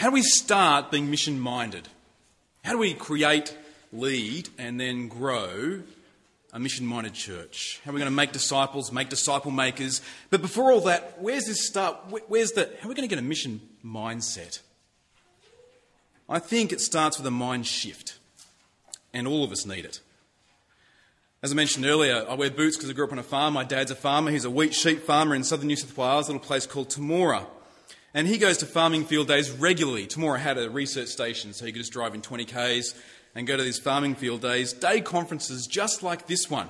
How do we start being mission minded? How do we create, lead, and then grow a mission minded church? How are we going to make disciples, make disciple makers? But before all that, where's this start? Where's the, how are we going to get a mission mindset? I think it starts with a mind shift, and all of us need it. As I mentioned earlier, I wear boots because I grew up on a farm. My dad's a farmer. He's a wheat sheep farmer in southern New South Wales, a little place called Temora. And he goes to farming field days regularly. Temora had a research station, so he could just drive in 20 Ks and go to these farming field days, day conferences just like this one.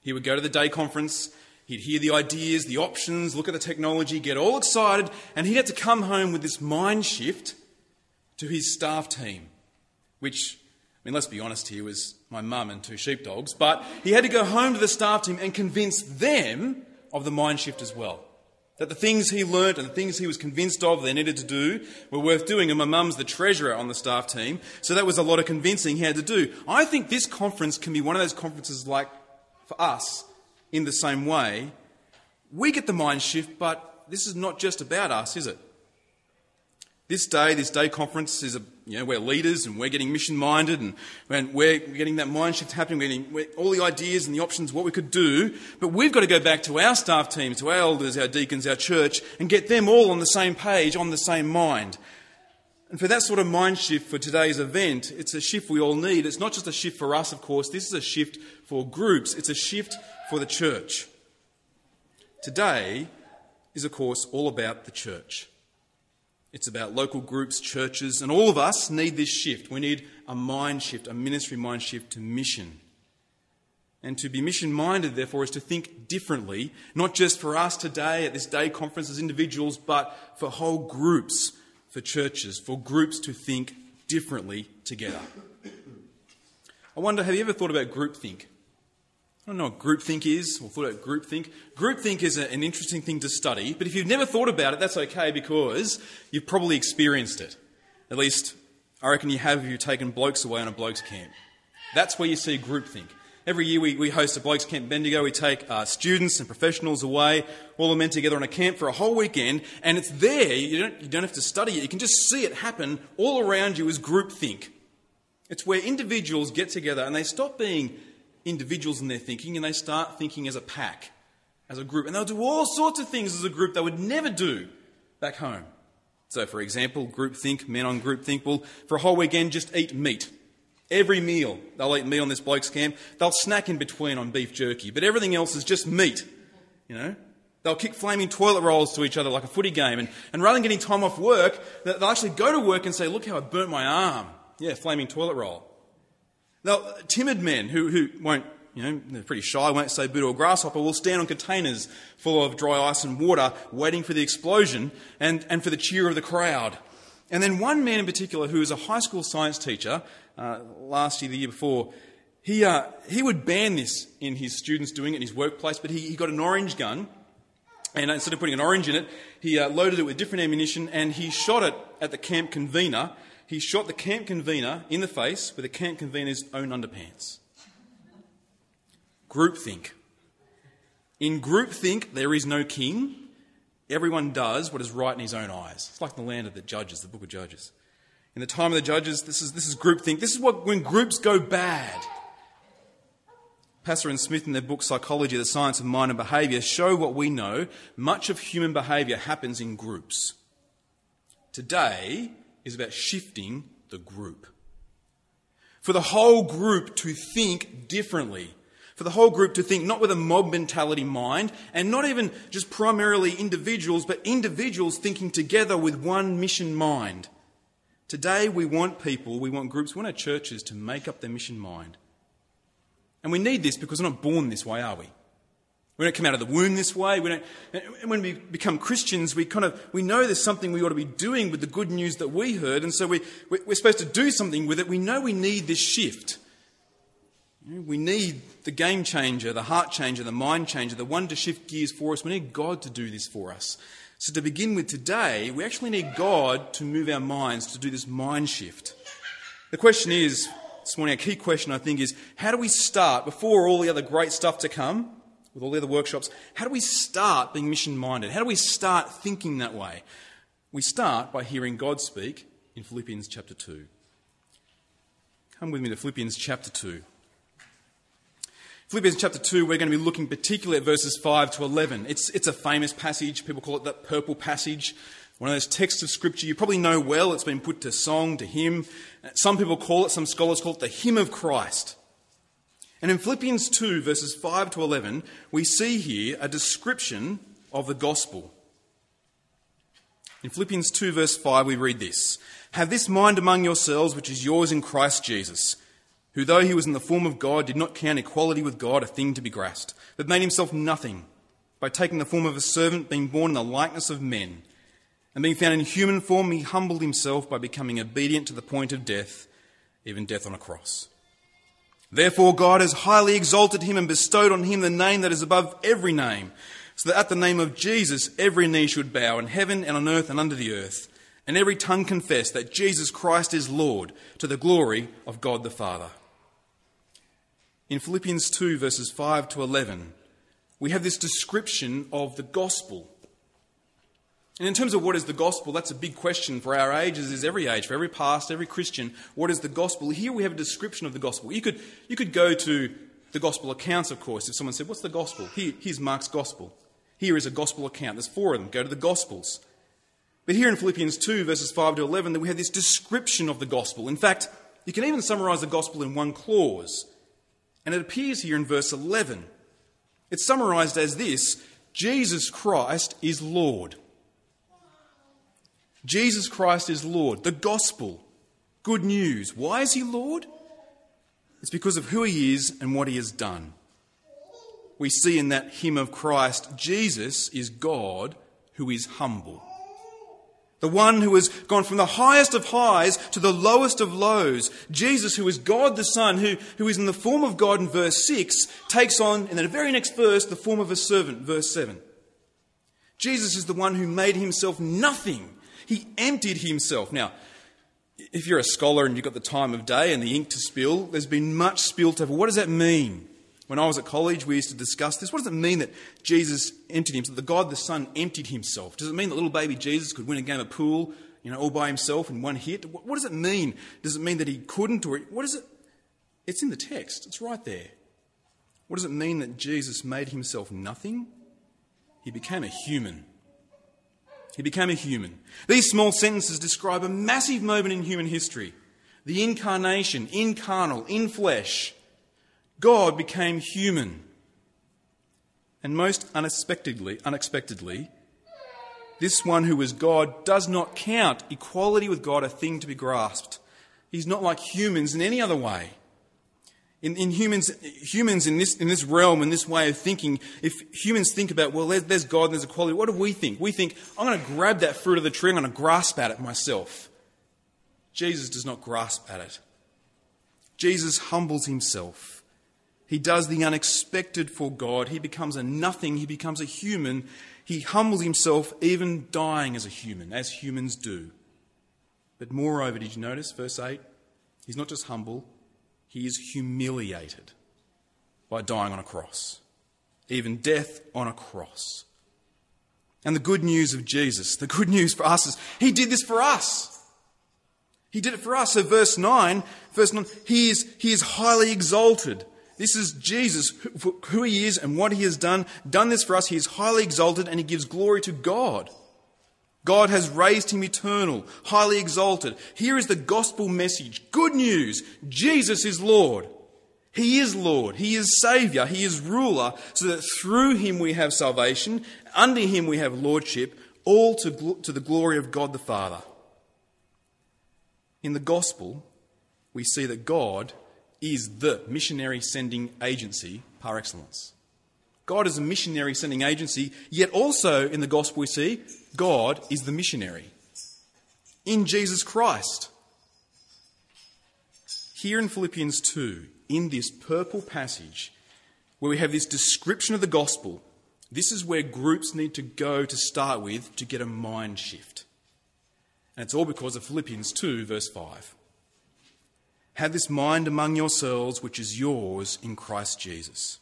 He would go to the day conference, he'd hear the ideas, the options, look at the technology, get all excited, and he'd have to come home with this mind shift to his staff team, which I mean, let's be honest here, was my mum and two sheepdogs, but he had to go home to the staff team and convince them of the mind shift as well. That the things he learnt and the things he was convinced of they needed to do were worth doing, and my mum's the treasurer on the staff team, so that was a lot of convincing he had to do. I think this conference can be one of those conferences like for us in the same way. We get the mind shift, but this is not just about us, is it? This day, this day conference is a, you know, we're leaders and we're getting mission minded and, and we're getting that mind shift happening, we're getting we're, all the ideas and the options, what we could do. But we've got to go back to our staff teams, to our elders, our deacons, our church, and get them all on the same page, on the same mind. And for that sort of mind shift for today's event, it's a shift we all need. It's not just a shift for us, of course, this is a shift for groups, it's a shift for the church. Today is, of course, all about the church. It's about local groups, churches, and all of us need this shift. We need a mind shift, a ministry mind shift to mission. And to be mission minded, therefore, is to think differently, not just for us today at this day conference as individuals, but for whole groups, for churches, for groups to think differently together. I wonder, have you ever thought about groupthink? I don't know what groupthink is, or thought about groupthink. Groupthink is a, an interesting thing to study, but if you've never thought about it, that's okay because you've probably experienced it. At least, I reckon you have if you've taken blokes away on a blokes camp. That's where you see groupthink. Every year we, we host a blokes camp Bendigo. We take uh, students and professionals away, all the men together on a camp for a whole weekend, and it's there. You don't, you don't have to study it. You can just see it happen all around you as groupthink. It's where individuals get together and they stop being individuals in their thinking and they start thinking as a pack, as a group. And they'll do all sorts of things as a group they would never do back home. So, for example, group think, men on group think will, for a whole weekend, just eat meat. Every meal, they'll eat meat on this bloke's camp. They'll snack in between on beef jerky, but everything else is just meat. You know? They'll kick flaming toilet rolls to each other like a footy game. And, and rather than getting time off work, they'll actually go to work and say, Look how I burnt my arm. Yeah, flaming toilet roll. Now, timid men who, who won't, you know, they're pretty shy, won't say boo to a grasshopper, will stand on containers full of dry ice and water, waiting for the explosion and, and for the cheer of the crowd. And then one man in particular, who was a high school science teacher uh, last year, the year before, he, uh, he would ban this in his students doing it in his workplace, but he, he got an orange gun, and instead of putting an orange in it, he uh, loaded it with different ammunition and he shot it at the camp convener he shot the camp convener in the face with the camp convener's own underpants. Groupthink. In groupthink, there is no king. Everyone does what is right in his own eyes. It's like the land of the judges, the book of Judges. In the time of the judges, this is, this is groupthink. This is what when groups go bad. Passer and Smith, in their book Psychology, the Science of Mind and Behaviour, show what we know. Much of human behaviour happens in groups. Today, is about shifting the group. For the whole group to think differently. For the whole group to think not with a mob mentality mind, and not even just primarily individuals, but individuals thinking together with one mission mind. Today we want people, we want groups, we want our churches to make up their mission mind. And we need this because we're not born this way, are we? We don't come out of the womb this way. We don't, when we become Christians, we kind of we know there's something we ought to be doing with the good news that we heard, and so we, we're supposed to do something with it. We know we need this shift. We need the game changer, the heart changer, the mind changer, the one to shift gears for us. We need God to do this for us. So, to begin with today, we actually need God to move our minds to do this mind shift. The question is this morning, a key question I think is how do we start before all the other great stuff to come? With all the other workshops, how do we start being mission minded? How do we start thinking that way? We start by hearing God speak in Philippians chapter 2. Come with me to Philippians chapter 2. Philippians chapter 2, we're going to be looking particularly at verses 5 to 11. It's, it's a famous passage. People call it the purple passage. One of those texts of scripture you probably know well. It's been put to song, to hymn. Some people call it, some scholars call it the hymn of Christ. And in Philippians 2, verses 5 to 11, we see here a description of the gospel. In Philippians 2, verse 5, we read this Have this mind among yourselves, which is yours in Christ Jesus, who, though he was in the form of God, did not count equality with God a thing to be grasped, but made himself nothing by taking the form of a servant, being born in the likeness of men. And being found in human form, he humbled himself by becoming obedient to the point of death, even death on a cross. Therefore, God has highly exalted him and bestowed on him the name that is above every name, so that at the name of Jesus every knee should bow in heaven and on earth and under the earth, and every tongue confess that Jesus Christ is Lord, to the glory of God the Father. In Philippians 2, verses 5 to 11, we have this description of the gospel and in terms of what is the gospel, that's a big question for our ages, is every age, for every past, every Christian. What is the gospel? Here we have a description of the gospel. You could, you could go to the gospel accounts, of course, if someone said, What's the gospel? Here, here's Mark's gospel. Here is a gospel account. There's four of them. Go to the gospels. But here in Philippians 2, verses 5 to 11, that we have this description of the gospel. In fact, you can even summarize the gospel in one clause. And it appears here in verse 11. It's summarized as this Jesus Christ is Lord. Jesus Christ is Lord. The gospel. Good news. Why is he Lord? It's because of who he is and what he has done. We see in that hymn of Christ, Jesus is God who is humble. The one who has gone from the highest of highs to the lowest of lows. Jesus, who is God the Son, who, who is in the form of God in verse 6, takes on, in the very next verse, the form of a servant, verse 7. Jesus is the one who made himself nothing he emptied himself. Now, if you're a scholar and you've got the time of day and the ink to spill, there's been much spilt over. What does that mean? When I was at college, we used to discuss this. What does it mean that Jesus emptied himself? The God the Son emptied himself. Does it mean that little baby Jesus could win a game of pool, you know, all by himself in one hit? What, what does it mean? Does it mean that he couldn't, or what is it? It's in the text. It's right there. What does it mean that Jesus made himself nothing? He became a human. He became a human. These small sentences describe a massive moment in human history the incarnation, incarnal, in flesh. God became human. And most unexpectedly, unexpectedly, this one who is God does not count equality with God a thing to be grasped. He's not like humans in any other way. In, in, humans, humans in this, in this realm, in this way of thinking, if humans think about, well, there's, there's God and there's equality, what do we think? We think, I'm going to grab that fruit of the tree, I'm going to grasp at it myself. Jesus does not grasp at it. Jesus humbles himself. He does the unexpected for God. He becomes a nothing. He becomes a human. He humbles himself, even dying as a human, as humans do. But moreover, did you notice verse 8? He's not just humble, he is humiliated by dying on a cross, even death on a cross. And the good news of Jesus, the good news for us is He did this for us. He did it for us. So verse 9, verse 9, He is, he is highly exalted. This is Jesus, who He is and what He has done, done this for us. He is highly exalted and He gives glory to God. God has raised him eternal, highly exalted. Here is the gospel message. Good news. Jesus is Lord. He is Lord. He is Saviour. He is ruler, so that through him we have salvation, under him we have lordship, all to, to the glory of God the Father. In the gospel, we see that God is the missionary sending agency par excellence. God is a missionary sending agency, yet also in the gospel we see God is the missionary in Jesus Christ. Here in Philippians 2, in this purple passage, where we have this description of the gospel, this is where groups need to go to start with to get a mind shift. And it's all because of Philippians 2, verse 5. Have this mind among yourselves, which is yours in Christ Jesus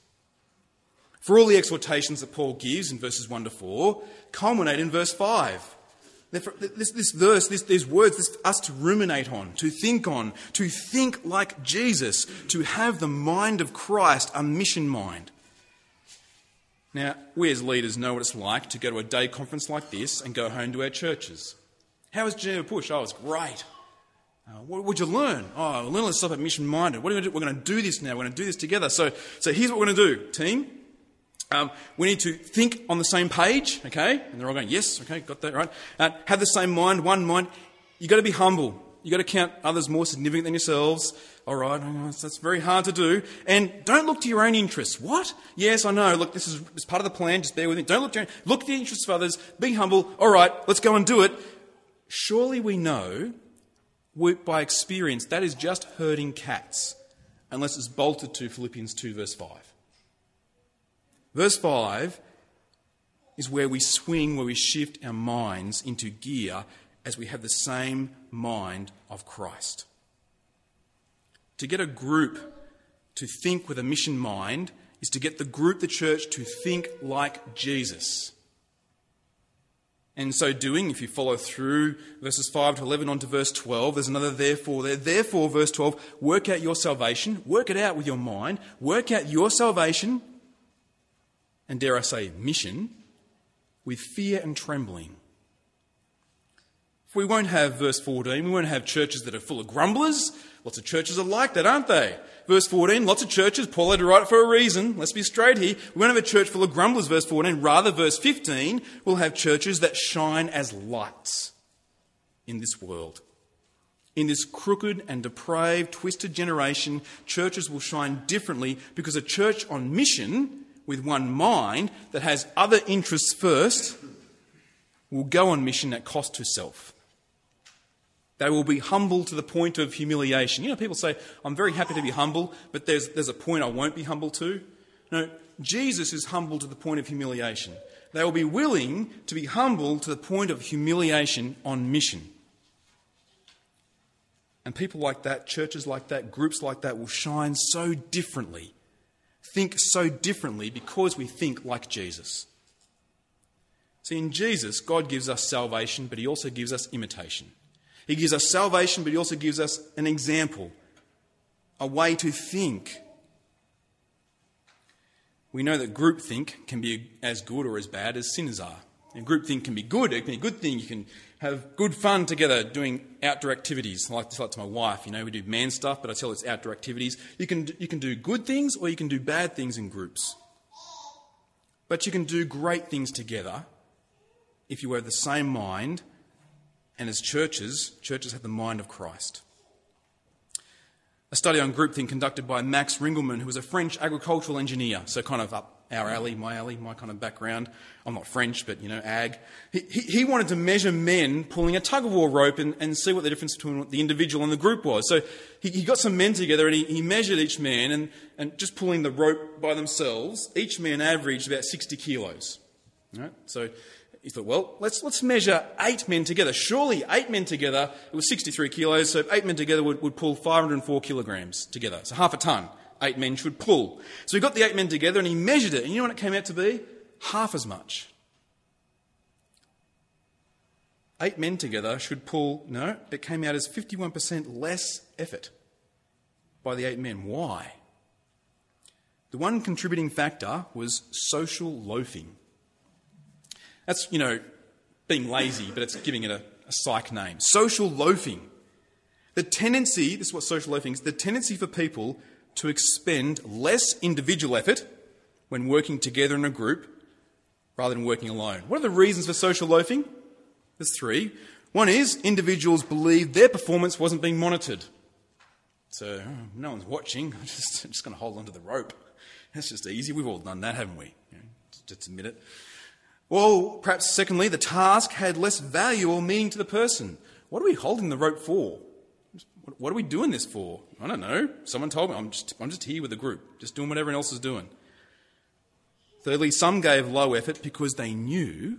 for all the exhortations that Paul gives in verses 1 to 4 culminate in verse 5. This, this verse, this, these words, this us to ruminate on, to think on, to think like Jesus, to have the mind of Christ, a mission mind. Now, we as leaders know what it's like to go to a day conference like this and go home to our churches. How was Geneva Push? Oh, it's great. Uh, what would you learn? Oh, learn all this stuff about mission minded. What are we going to do? We're going to do this now. We're going to do this together. So, so here's what we're going to do, team. Um, we need to think on the same page, okay? And they're all going, yes, okay, got that, right? Uh, have the same mind, one mind. You've got to be humble. You've got to count others more significant than yourselves. All right, that's very hard to do. And don't look to your own interests. What? Yes, I know. Look, this is, this is part of the plan. Just bear with me. Don't look to your, look to the interests of others. Be humble. All right, let's go and do it. Surely we know by experience that is just herding cats, unless it's bolted to Philippians 2, verse 5. Verse 5 is where we swing, where we shift our minds into gear as we have the same mind of Christ. To get a group to think with a mission mind is to get the group, the church, to think like Jesus. And so doing, if you follow through verses 5 to 11 on to verse 12, there's another therefore there. Therefore, verse 12, work out your salvation, work it out with your mind, work out your salvation and dare I say, mission, with fear and trembling. If we won't have verse 14, we won't have churches that are full of grumblers. Lots of churches are like that, aren't they? Verse 14, lots of churches, Paul had to write it for a reason. Let's be straight here. We won't have a church full of grumblers, verse 14. Rather, verse 15, we'll have churches that shine as lights in this world. In this crooked and depraved, twisted generation, churches will shine differently because a church on mission with one mind that has other interests first will go on mission at cost to self. They will be humble to the point of humiliation. You know, people say, I'm very happy to be humble, but there's, there's a point I won't be humble to. No, Jesus is humble to the point of humiliation. They will be willing to be humble to the point of humiliation on mission. And people like that, churches like that, groups like that will shine so differently think so differently because we think like Jesus. See, in Jesus, God gives us salvation, but He also gives us imitation. He gives us salvation, but He also gives us an example, a way to think. We know that groupthink can be as good or as bad as sinners are. And groupthink can be good, it can be a good thing. You can have good fun together doing outdoor activities. I like to like to my wife, you know, we do man stuff, but I tell it's outdoor activities. You can, you can do good things or you can do bad things in groups. But you can do great things together if you have the same mind, and as churches, churches have the mind of Christ. A study on groupthink conducted by Max Ringelmann, who was a French agricultural engineer, so kind of up our alley, my alley, my kind of background. I'm not French, but you know, ag. He, he, he wanted to measure men pulling a tug of war rope and, and see what the difference between the individual and the group was. So he, he got some men together and he, he measured each man and, and just pulling the rope by themselves, each man averaged about 60 kilos. Right? So he thought, well, let's, let's measure eight men together. Surely eight men together, it was 63 kilos, so eight men together would, would pull 504 kilograms together. So half a ton eight men should pull. So he got the eight men together and he measured it. And you know what it came out to be? Half as much. Eight men together should pull, no, it came out as 51% less effort by the eight men. Why? The one contributing factor was social loafing. That's, you know, being lazy, but it's giving it a, a psych name. Social loafing. The tendency, this is what social loafing is, the tendency for people to expend less individual effort when working together in a group rather than working alone. What are the reasons for social loafing? There's three. One is individuals believe their performance wasn't being monitored. So, no one's watching. I'm just, just going to hold onto the rope. That's just easy. We've all done that, haven't we? Just admit it. Well, perhaps secondly, the task had less value or meaning to the person. What are we holding the rope for? What are we doing this for? I don't know. Someone told me. I'm just, I'm just here with the group, just doing what everyone else is doing. Thirdly, some gave low effort because they knew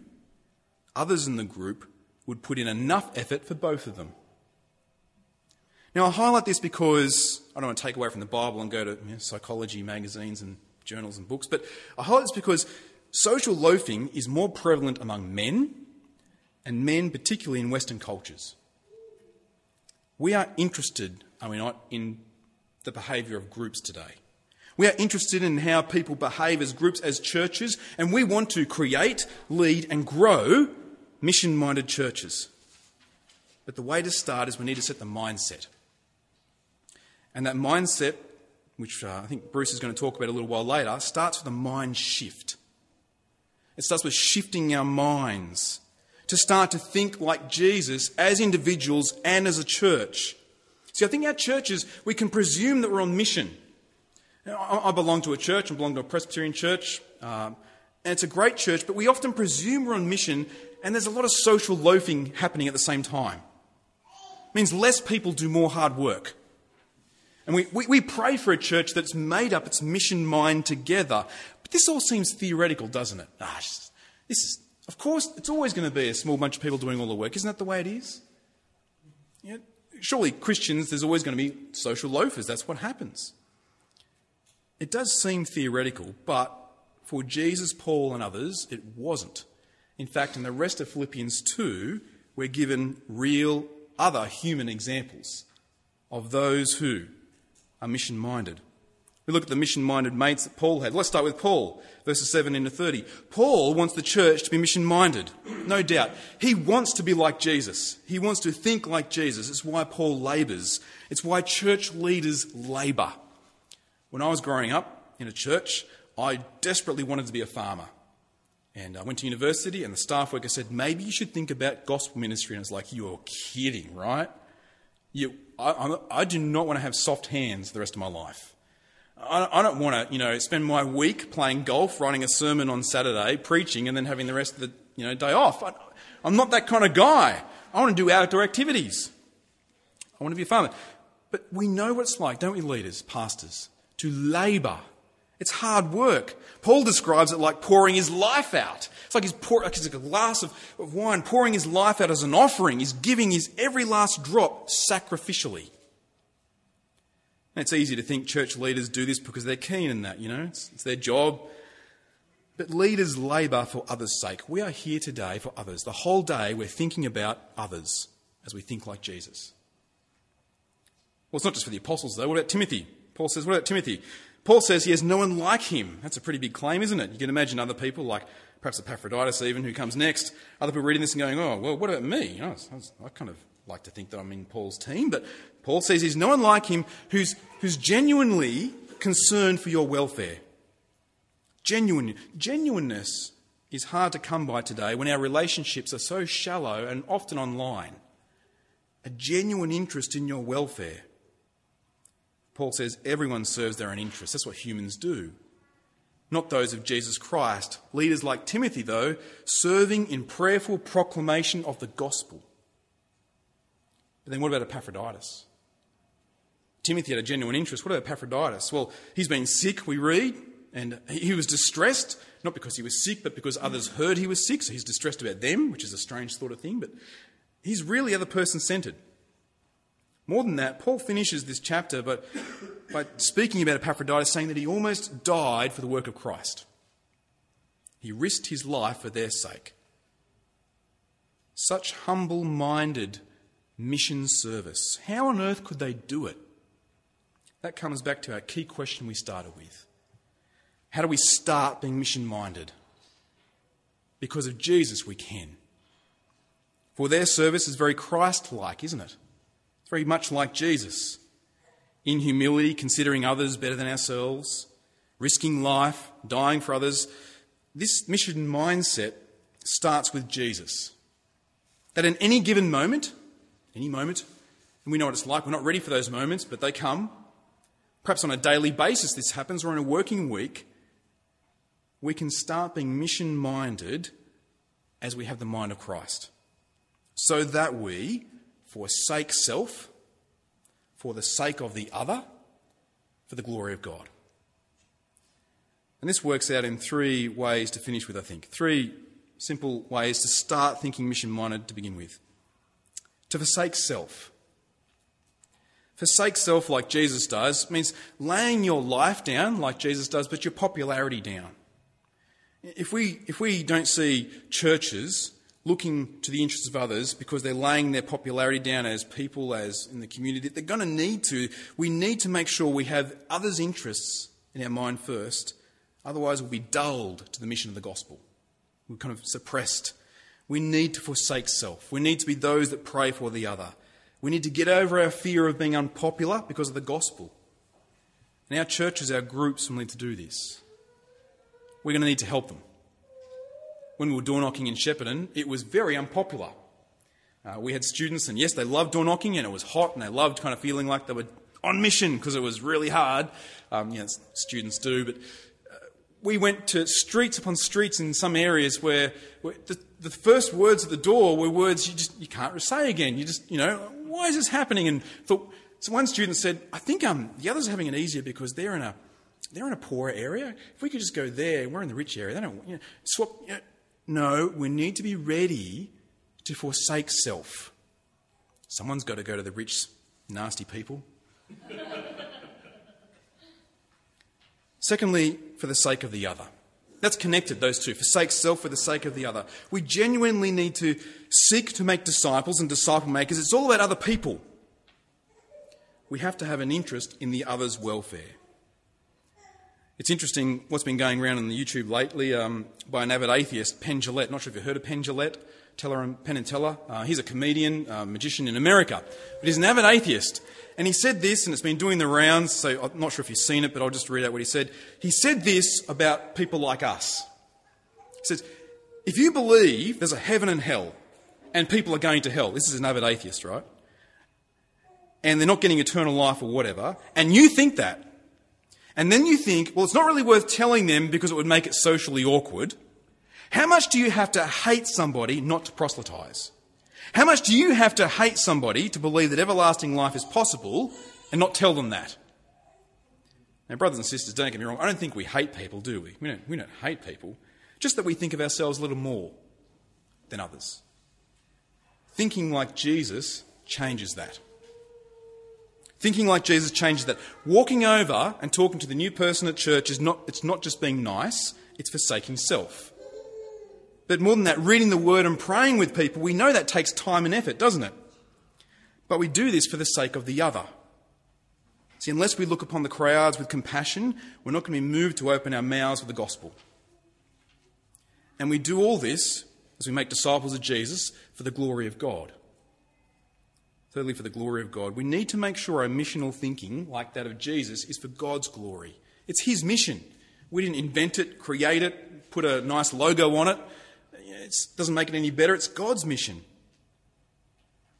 others in the group would put in enough effort for both of them. Now, I highlight this because I don't want to take away from the Bible and go to you know, psychology magazines and journals and books, but I highlight this because social loafing is more prevalent among men and men, particularly in Western cultures. We are interested, are we not, in the behaviour of groups today. We are interested in how people behave as groups, as churches, and we want to create, lead, and grow mission minded churches. But the way to start is we need to set the mindset. And that mindset, which uh, I think Bruce is going to talk about a little while later, starts with a mind shift. It starts with shifting our minds to start to think like Jesus as individuals and as a church. See, I think our churches, we can presume that we're on mission. I belong to a church, I belong to a Presbyterian church, um, and it's a great church, but we often presume we're on mission, and there's a lot of social loafing happening at the same time. It means less people do more hard work. And we, we, we pray for a church that's made up its mission mind together. But this all seems theoretical, doesn't it? Ah, this is, of course, it's always going to be a small bunch of people doing all the work. Isn't that the way it is? Surely Christians, there's always going to be social loafers. That's what happens. It does seem theoretical, but for Jesus, Paul, and others, it wasn't. In fact, in the rest of Philippians 2, we're given real other human examples of those who are mission minded. We look at the mission minded mates that Paul had. Let's start with Paul, verses 7 into 30. Paul wants the church to be mission minded, no doubt. He wants to be like Jesus, he wants to think like Jesus. It's why Paul labours, it's why church leaders labour. When I was growing up in a church, I desperately wanted to be a farmer. And I went to university, and the staff worker said, Maybe you should think about gospel ministry. And I was like, You're kidding, right? You, I, I, do not want to have soft hands the rest of my life. I, don't want to, you know, spend my week playing golf, writing a sermon on Saturday, preaching, and then having the rest of the you know, day off. I'm not that kind of guy. I want to do outdoor activities. I want to be a farmer. But we know what it's like, don't we, leaders, pastors, to labour it's hard work. Paul describes it like pouring his life out. It's like he's, pour, like a glass of, of wine, pouring his life out as an offering. He's giving his every last drop sacrificially. It's easy to think church leaders do this because they're keen in that, you know, it's, it's their job. But leaders labour for others' sake. We are here today for others. The whole day we're thinking about others as we think like Jesus. Well, it's not just for the apostles, though. What about Timothy? Paul says, What about Timothy? Paul says he has no one like him. That's a pretty big claim, isn't it? You can imagine other people, like perhaps Epaphroditus, even, who comes next, other people reading this and going, oh, well, what about me? You know, I, kind of like to think that I'm in Paul's team, but Paul says there's no one like him who's, who's genuinely concerned for your welfare. Genuine, genuineness is hard to come by today when our relationships are so shallow and often online. A genuine interest in your welfare. Paul says everyone serves their own interests. That's what humans do. Not those of Jesus Christ. Leaders like Timothy, though, serving in prayerful proclamation of the gospel. But then what about Epaphroditus? Timothy had a genuine interest. What about Epaphroditus? Well, he's been sick, we read, and he was distressed, not because he was sick, but because others heard he was sick, so he's distressed about them, which is a strange sort of thing, but he's really other person centered. More than that, Paul finishes this chapter by, by speaking about Epaphroditus, saying that he almost died for the work of Christ. He risked his life for their sake. Such humble minded mission service. How on earth could they do it? That comes back to our key question we started with. How do we start being mission minded? Because of Jesus, we can. For their service is very Christ like, isn't it? very much like Jesus. In humility, considering others better than ourselves, risking life, dying for others. This mission mindset starts with Jesus. That in any given moment, any moment, and we know what it's like, we're not ready for those moments, but they come. Perhaps on a daily basis this happens, or in a working week, we can start being mission minded as we have the mind of Christ. So that we forsake self for the sake of the other, for the glory of God. And this works out in three ways to finish with, I think. Three simple ways to start thinking mission minded to begin with. To forsake self. Forsake self like Jesus does means laying your life down like Jesus does, but your popularity down. If we, if we don't see churches looking to the interests of others because they're laying their popularity down as people, as in the community. They're going to need to. We need to make sure we have others' interests in our mind first. Otherwise, we'll be dulled to the mission of the gospel. We're kind of suppressed. We need to forsake self. We need to be those that pray for the other. We need to get over our fear of being unpopular because of the gospel. And our churches, our groups will need to do this. We're going to need to help them when we were door knocking in Shepparton, it was very unpopular. Uh, we had students, and yes, they loved door knocking, and it was hot, and they loved kind of feeling like they were on mission because it was really hard. Um, know, students do, but uh, we went to streets upon streets in some areas where, where the, the, first words at the door were words you just you can't say again. You just you know why is this happening? And thought, so one student said, I think um, the others are having it easier because they're in a they're in a poorer area. If we could just go there, we're in the rich area. They don't you know, swap. You know, no, we need to be ready to forsake self. Someone's got to go to the rich, nasty people. Secondly, for the sake of the other. That's connected, those two. Forsake self for the sake of the other. We genuinely need to seek to make disciples and disciple makers. It's all about other people. We have to have an interest in the other's welfare. It's interesting what's been going around on the YouTube lately um, by an avid atheist, Penn Jillette. Not sure if you've heard of Penn Jillette, Teller. Uh, he's a comedian, uh, magician in America, but he's an avid atheist. And he said this, and it's been doing the rounds, so I'm not sure if you've seen it, but I'll just read out what he said. He said this about people like us. He says, If you believe there's a heaven and hell, and people are going to hell, this is an avid atheist, right? And they're not getting eternal life or whatever, and you think that, and then you think, well, it's not really worth telling them because it would make it socially awkward. How much do you have to hate somebody not to proselytize? How much do you have to hate somebody to believe that everlasting life is possible and not tell them that? Now, brothers and sisters, don't get me wrong, I don't think we hate people, do we? We don't, we don't hate people. Just that we think of ourselves a little more than others. Thinking like Jesus changes that. Thinking like Jesus changes that. Walking over and talking to the new person at church is not, it's not just being nice, it's forsaking self. But more than that, reading the word and praying with people, we know that takes time and effort, doesn't it? But we do this for the sake of the other. See, unless we look upon the crowds with compassion, we're not going to be moved to open our mouths with the gospel. And we do all this as we make disciples of Jesus for the glory of God. Thirdly, for the glory of God. We need to make sure our missional thinking, like that of Jesus, is for God's glory. It's His mission. We didn't invent it, create it, put a nice logo on it. It doesn't make it any better. It's God's mission.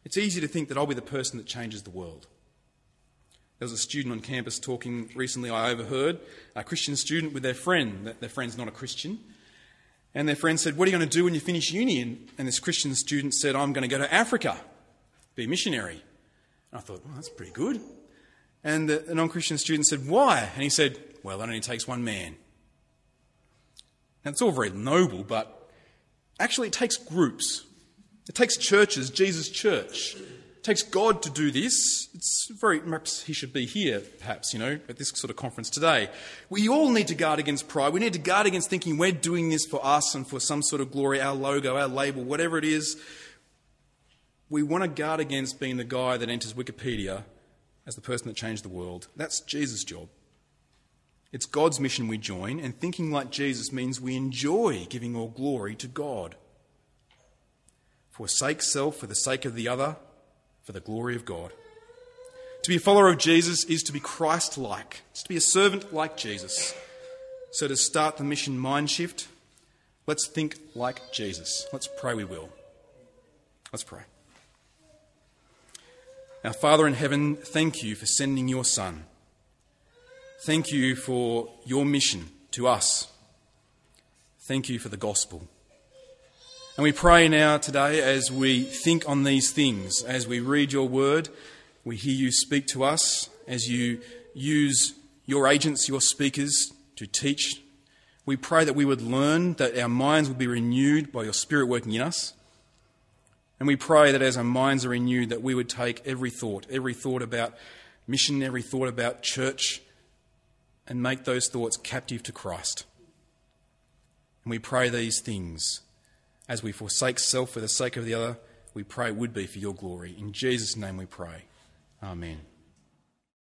It's easy to think that I'll be the person that changes the world. There was a student on campus talking recently, I overheard, a Christian student with their friend. Their friend's not a Christian. And their friend said, What are you going to do when you finish uni? And this Christian student said, I'm going to go to Africa be a missionary. And I thought, well, that's pretty good. And the, non Christian student said, Why? And he said, Well, that only takes one man. Now, it's all very noble, but actually, it takes groups. It takes churches, Jesus' church. It takes God to do this. It's very, perhaps he should be here, perhaps, you know, at this sort of conference today. We all need to guard against pride. We need to guard against thinking we're doing this for us and for some sort of glory, our logo, our label, whatever it is we want to guard against being the guy that enters Wikipedia as the person that changed the world. That's Jesus' job. It's God's mission we join, and thinking like Jesus means we enjoy giving all glory to God. Forsake self for the sake of the other, for the glory of God. To be a follower of Jesus is to be Christ like, it's to be a servant like Jesus. So, to start the mission mind shift, let's think like Jesus. Let's pray we will. Let's pray. Our Father in heaven, thank you for sending your Son. Thank you for your mission to us. Thank you for the gospel. And we pray now today as we think on these things, as we read your word, we hear you speak to us, as you use your agents, your speakers to teach. We pray that we would learn, that our minds would be renewed by your Spirit working in us. And we pray that as our minds are renewed, that we would take every thought, every thought about mission, every thought about church, and make those thoughts captive to Christ. And we pray these things as we forsake self for the sake of the other, we pray would be for your glory. In Jesus' name we pray. Amen.